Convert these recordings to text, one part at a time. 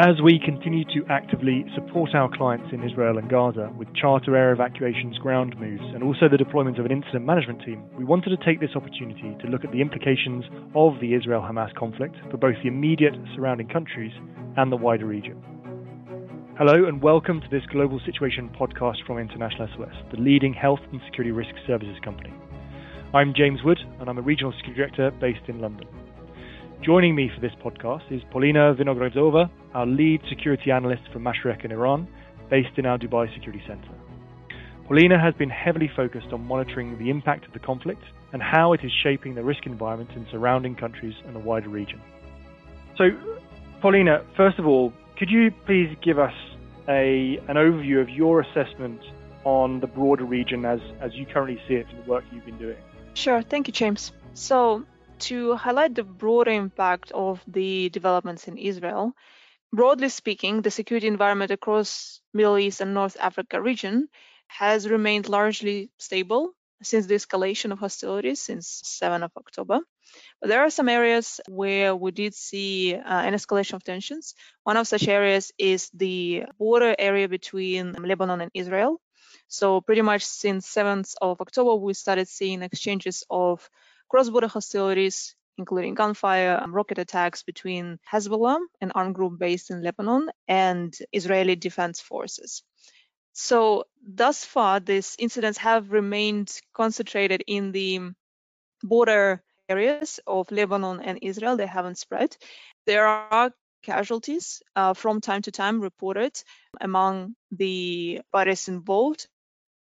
As we continue to actively support our clients in Israel and Gaza with charter air evacuations, ground moves, and also the deployment of an incident management team, we wanted to take this opportunity to look at the implications of the Israel Hamas conflict for both the immediate surrounding countries and the wider region. Hello, and welcome to this Global Situation podcast from International SOS, the leading health and security risk services company. I'm James Wood, and I'm a regional security director based in London. Joining me for this podcast is Polina Vinogradova, our lead security analyst for Mashreq in Iran, based in our Dubai Security Center. Polina has been heavily focused on monitoring the impact of the conflict and how it is shaping the risk environment in surrounding countries and the wider region. So, Polina, first of all, could you please give us a, an overview of your assessment on the broader region as, as you currently see it from the work you've been doing? Sure, thank you, James. So, to highlight the broader impact of the developments in Israel, broadly speaking, the security environment across Middle East and North Africa region has remained largely stable since the escalation of hostilities since 7 of October. But there are some areas where we did see uh, an escalation of tensions. One of such areas is the border area between Lebanon and Israel. So pretty much since 7th of October, we started seeing exchanges of cross-border hostilities, including gunfire and rocket attacks between Hezbollah, an armed group based in Lebanon, and Israeli defense forces. So thus far, these incidents have remained concentrated in the border areas of Lebanon and Israel. They haven't spread. There are casualties uh, from time to time reported among the parties involved,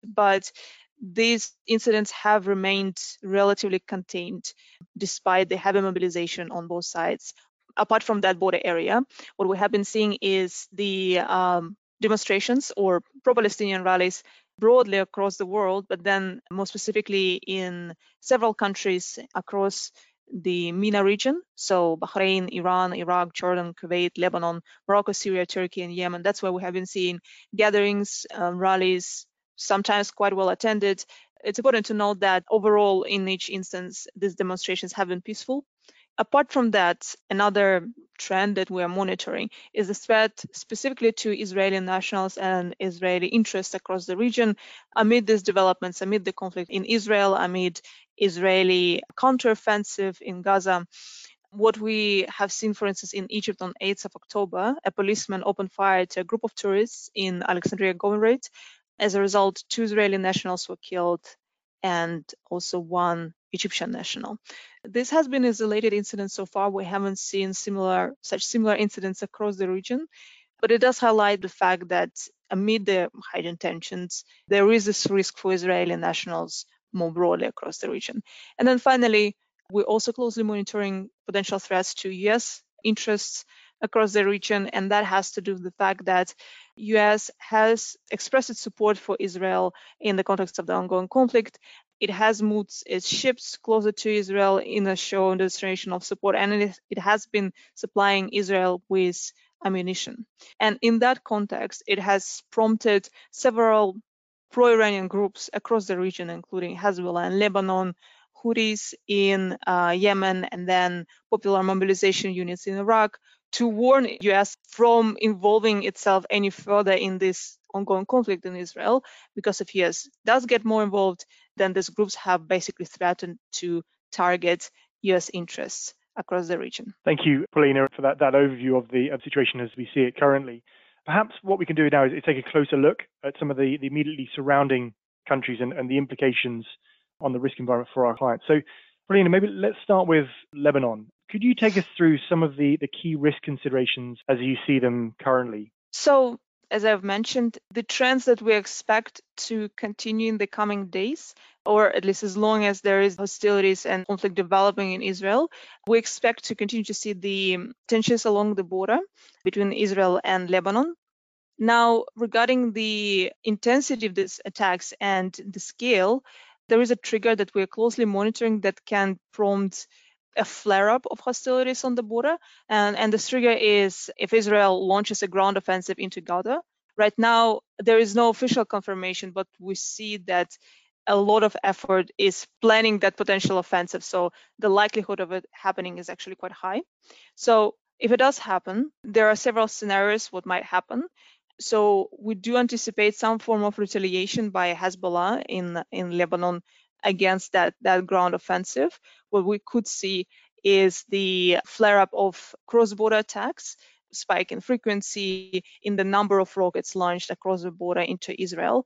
but these incidents have remained relatively contained despite the heavy mobilization on both sides. Apart from that border area, what we have been seeing is the um, demonstrations or pro-Palestinian rallies broadly across the world, but then more specifically in several countries across the MENA region, so Bahrain, Iran, Iraq, Jordan, Kuwait, Lebanon, Morocco, Syria, Turkey, and Yemen. That's where we have been seeing gatherings, um, rallies, sometimes quite well attended. It's important to note that overall, in each instance, these demonstrations have been peaceful. Apart from that, another trend that we are monitoring is the threat specifically to Israeli nationals and Israeli interests across the region amid these developments, amid the conflict in Israel, amid Israeli counteroffensive in Gaza. What we have seen, for instance, in Egypt on 8th of October, a policeman opened fire to a group of tourists in Alexandria Governorate as a result, two Israeli nationals were killed and also one Egyptian national. This has been a isolated incident so far. We haven't seen similar such similar incidents across the region, but it does highlight the fact that amid the heightened tensions, there is this risk for Israeli nationals more broadly across the region. And then finally, we're also closely monitoring potential threats to US interests across the region, and that has to do with the fact that US has expressed its support for Israel in the context of the ongoing conflict. It has moved its ships closer to Israel in a show and demonstration of support, and it, it has been supplying Israel with ammunition. And in that context, it has prompted several pro-Iranian groups across the region, including Hezbollah in Lebanon, Houthis in uh, Yemen, and then popular mobilization units in Iraq to warn US from involving itself any further in this ongoing conflict in Israel, because if US does get more involved, then these groups have basically threatened to target US interests across the region. Thank you, Polina, for that, that overview of the, of situation as we see it currently. Perhaps what we can do now is, is take a closer look at some of the, the immediately surrounding countries and, and the implications on the risk environment for our clients. So, Polina, maybe let's start with Lebanon. Could you take us through some of the, the key risk considerations as you see them currently? So, as I've mentioned, the trends that we expect to continue in the coming days, or at least as long as there is hostilities and conflict developing in Israel, we expect to continue to see the tensions along the border between Israel and Lebanon. Now, regarding the intensity of these attacks and the scale, there is a trigger that we're closely monitoring that can prompt a flare-up of hostilities on the border, and, and the trigger is if Israel launches a ground offensive into Gaza. Right now, there is no official confirmation, but we see that a lot of effort is planning that potential offensive. So the likelihood of it happening is actually quite high. So If it does happen, there are several scenarios what might happen. So we do anticipate some form of retaliation by Hezbollah in in Lebanon against that that ground offensive. What we could see is the flare up of cross-border attacks, spike in frequency in the number of rockets launched across the border into Israel.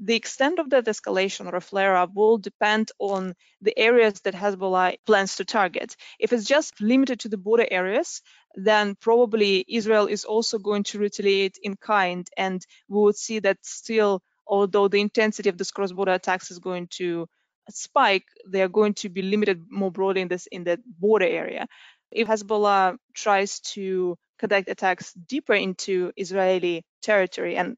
The extent of that escalation or flare up will depend on the areas that Hezbollah plans to target. If it's just limited to the border areas, then probably Israel is also going to retaliate in kind. And we would see that still, although the intensity of this cross border attacks is going to spike, they are going to be limited more broadly in this in the border area. If Hezbollah tries to conduct attacks deeper into Israeli territory, and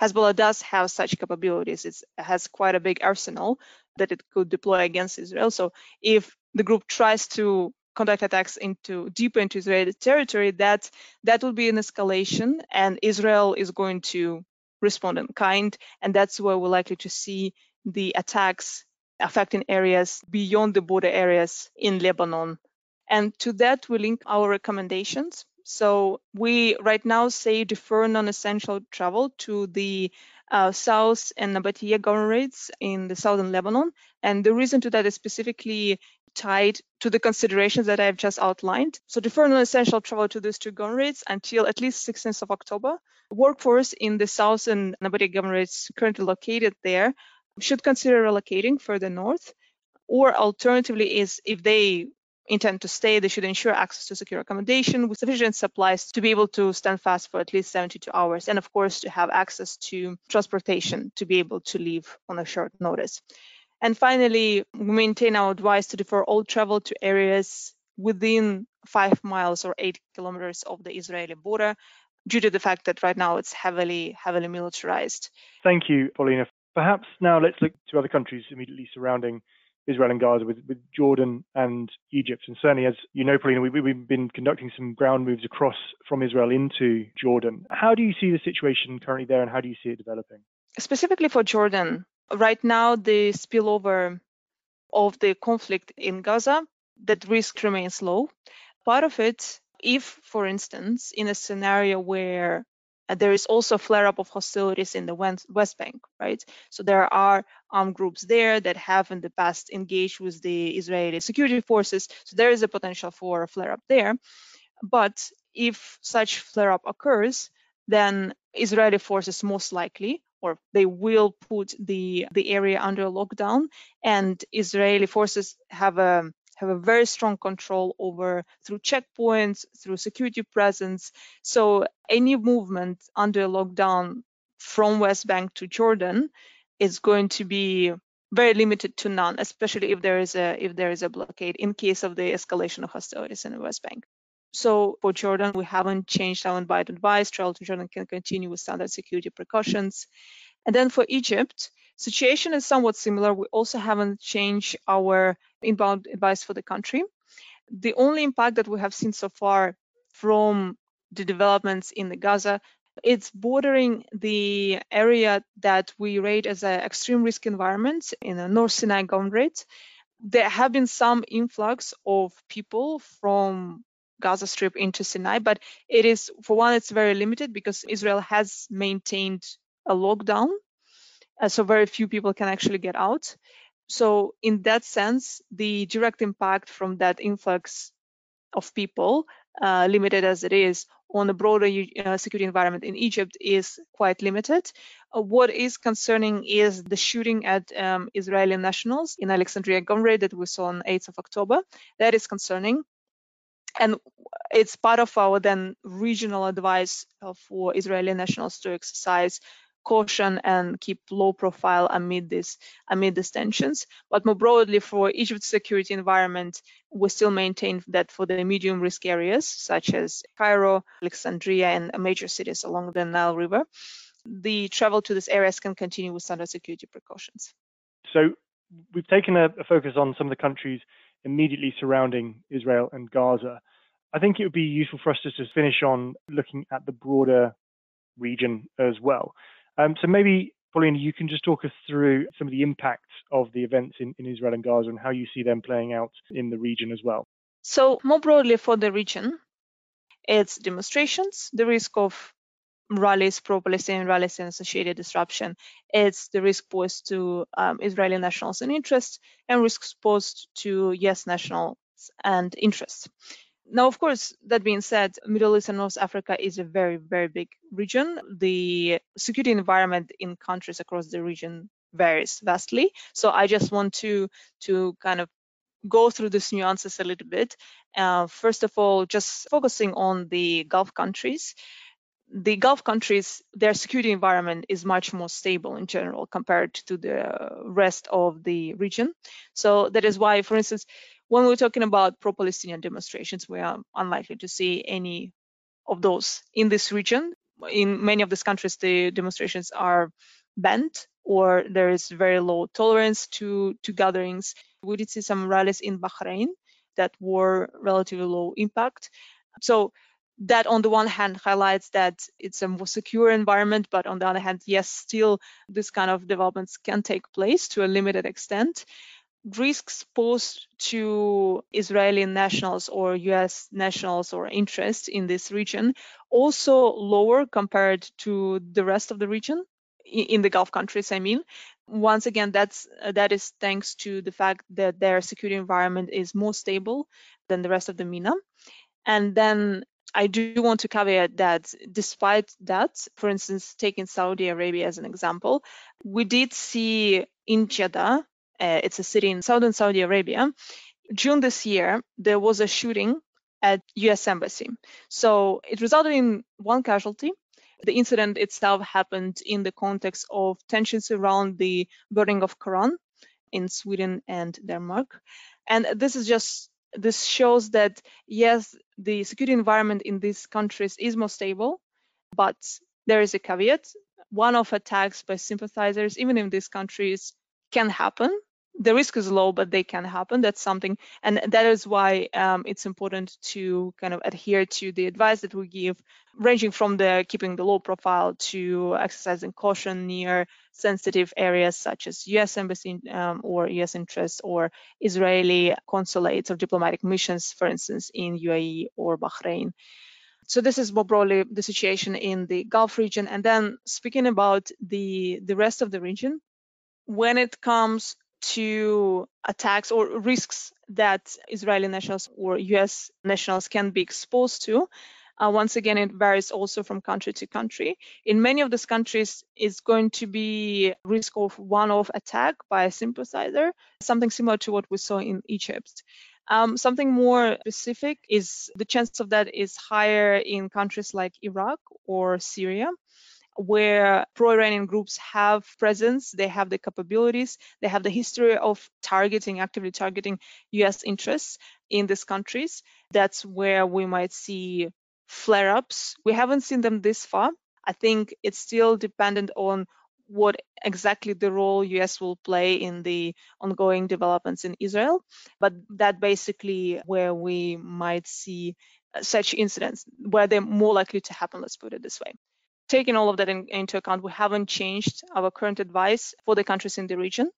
Hezbollah does have such capabilities, it has quite a big arsenal that it could deploy against Israel. So if the group tries to conduct attacks into deeper into Israeli territory, that that will be an escalation, and Israel is going to respond in kind, and that's where we're likely to see the attacks affecting areas beyond the border areas in Lebanon. And to that, we link our recommendations. So we right now say defer non-essential travel to the uh, South and Nabatieh governorates in the southern Lebanon. And the reason to that is specifically tied to the considerations that I've just outlined. So defer non-essential travel to these two governorates until at least 16th of October. Workforce in the South and Nabatieh governorates currently located there should consider relocating further north, or alternatively is if they intend to stay, they should ensure access to secure accommodation with sufficient supplies to be able to stand fast for at least 72 hours, and of course to have access to transportation to be able to leave on a short notice. And finally, we maintain our advice to defer all travel to areas within five miles or eight kilometers of the Israeli border due to the fact that right now it's heavily, heavily militarized. Thank you, Polina. Perhaps now let's look to other countries immediately surrounding Israel and Gaza with, with Jordan and Egypt. And certainly, as you know, Polina, we, we've been conducting some ground moves across from Israel into Jordan. How do you see the situation currently there and how do you see it developing? Specifically for Jordan, right now, the spillover of the conflict in Gaza, that risk remains low. Part of it, if, for instance, in a scenario where there is also a flare up of hostilities in the West Bank, right? So there are armed groups there that have in the past engaged with the Israeli security forces. So there is a potential for a flare up there. But if such flare up occurs, then Israeli forces most likely or they will put the the area under lockdown and Israeli forces have a have a very strong control over through checkpoints, through security presence. So any movement under lockdown from West Bank to Jordan is going to be very limited to none, especially if there is a if there is a blockade in case of the escalation of hostilities in the West Bank. So for Jordan, we haven't changed our inbound advice. Travel to Jordan can continue with standard security precautions. And then for Egypt, situation is somewhat similar. We also haven't changed our inbound advice for the country. The only impact that we have seen so far from the developments in the Gaza, it's bordering the area that we rate as an extreme risk environment in the North Sinai Governorate. There have been some influx of people from Gaza Strip into Sinai, but it is, for one, it's very limited because Israel has maintained a lockdown. Uh, so very few people can actually get out. So in that sense, the direct impact from that influx of people, uh, limited as it is, on the broader uh, security environment in Egypt is quite limited. Uh, what is concerning is the shooting at um, Israeli nationals in Alexandria Governorate that we saw on 8th of October. That is concerning. And it's part of our then regional advice uh, for Israeli nationals to exercise caution and keep low profile amid this amid these tensions. But more broadly, for Egypt's security environment, we still maintain that for the medium risk areas such as Cairo, Alexandria, and major cities along the Nile River, the travel to these areas can continue with standard security precautions. So we've taken a, a focus on some of the countries immediately surrounding Israel and Gaza. I think it would be useful for us to just finish on looking at the broader region as well. Um, so maybe, Polina, you can just talk us through some of the impacts of the events in, in Israel and Gaza and how you see them playing out in the region as well. So more broadly for the region, It's demonstrations, the risk of rallies, pro-Palestinian rallies and associated disruption. It's the risk posed to um, Israeli nationals and interests and risks posed to US nationals and interests. Now, of course, that being said, Middle East and North Africa is a very, very big region. The security environment in countries across the region varies vastly. So I just want to to kind of go through these nuances a little bit. Uh, first of all, just focusing on the Gulf countries. The Gulf countries, their security environment is much more stable in general compared to the rest of the region. So that is why, for instance, when we're talking about pro-Palestinian demonstrations, we are unlikely to see any of those in this region. In many of these countries, the demonstrations are banned or there is very low tolerance to, to gatherings. We did see some rallies in Bahrain that were relatively low impact. So that on the one hand highlights that it's a more secure environment, but on the other hand, yes, still this kind of developments can take place to a limited extent risks posed to Israeli nationals or US nationals or interests in this region also lower compared to the rest of the region in the Gulf countries, I mean. Once again, that's that is thanks to the fact that their security environment is more stable than the rest of the MENA. And then I do want to caveat that despite that, for instance, taking Saudi Arabia as an example, we did see in Jeddah uh, it's a city in southern Saudi Arabia. June this year, there was a shooting at US embassy. So it resulted in one casualty. The incident itself happened in the context of tensions around the burning of Quran in Sweden and Denmark. And this is just this shows that yes, the security environment in these countries is more stable, but there is a caveat. One of attacks by sympathizers, even in these countries, can happen. The risk is low, but they can happen. That's something, and that is why um, it's important to kind of adhere to the advice that we give, ranging from the keeping the low profile to exercising caution near sensitive areas such as U.S. embassy um, or U.S. interests or Israeli consulates or diplomatic missions, for instance, in UAE or Bahrain. So this is more broadly the situation in the Gulf region. And then speaking about the the rest of the region, when it comes to attacks or risks that Israeli nationals or US nationals can be exposed to, uh, once again, it varies also from country to country. In many of these countries, it's going to be risk of one-off attack by a sympathizer, something similar to what we saw in Egypt. Um, something more specific is the chance of that is higher in countries like Iraq or Syria where pro-Iranian groups have presence, they have the capabilities, they have the history of targeting, actively targeting US interests in these countries. That's where we might see flare-ups. We haven't seen them this far. I think it's still dependent on what exactly the role US will play in the ongoing developments in Israel, but that basically where we might see such incidents where they're more likely to happen, let's put it this way taking all of that in, into account, we haven't changed our current advice for the countries in the region.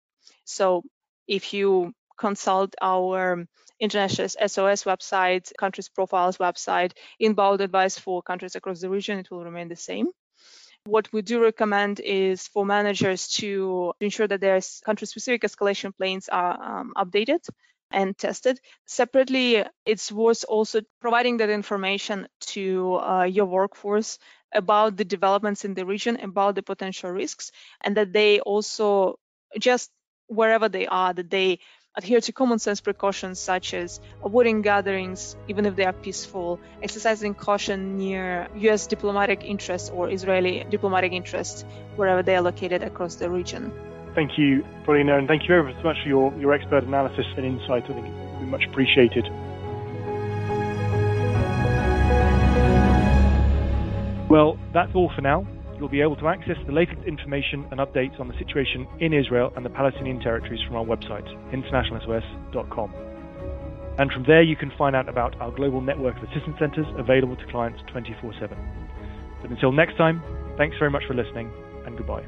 So if you consult our international SOS website, countries profiles website, inbound advice for countries across the region, it will remain the same. What we do recommend is for managers to ensure that their country-specific escalation plans are um, updated and tested. Separately, it's worth also providing that information to uh, your workforce about the developments in the region, about the potential risks, and that they also just wherever they are, that they adhere to common sense precautions such as avoiding gatherings, even if they are peaceful, exercising caution near US diplomatic interests or Israeli diplomatic interests wherever they are located across the region. Thank you, Polina, and thank you very much for your, your expert analysis and insight. I think it will be much appreciated. Well, that's all for now. You'll be able to access the latest information and updates on the situation in Israel and the Palestinian territories from our website, internationalsos.com. And from there, you can find out about our global network of assistance centers available to clients 24 7. But until next time, thanks very much for listening, and goodbye.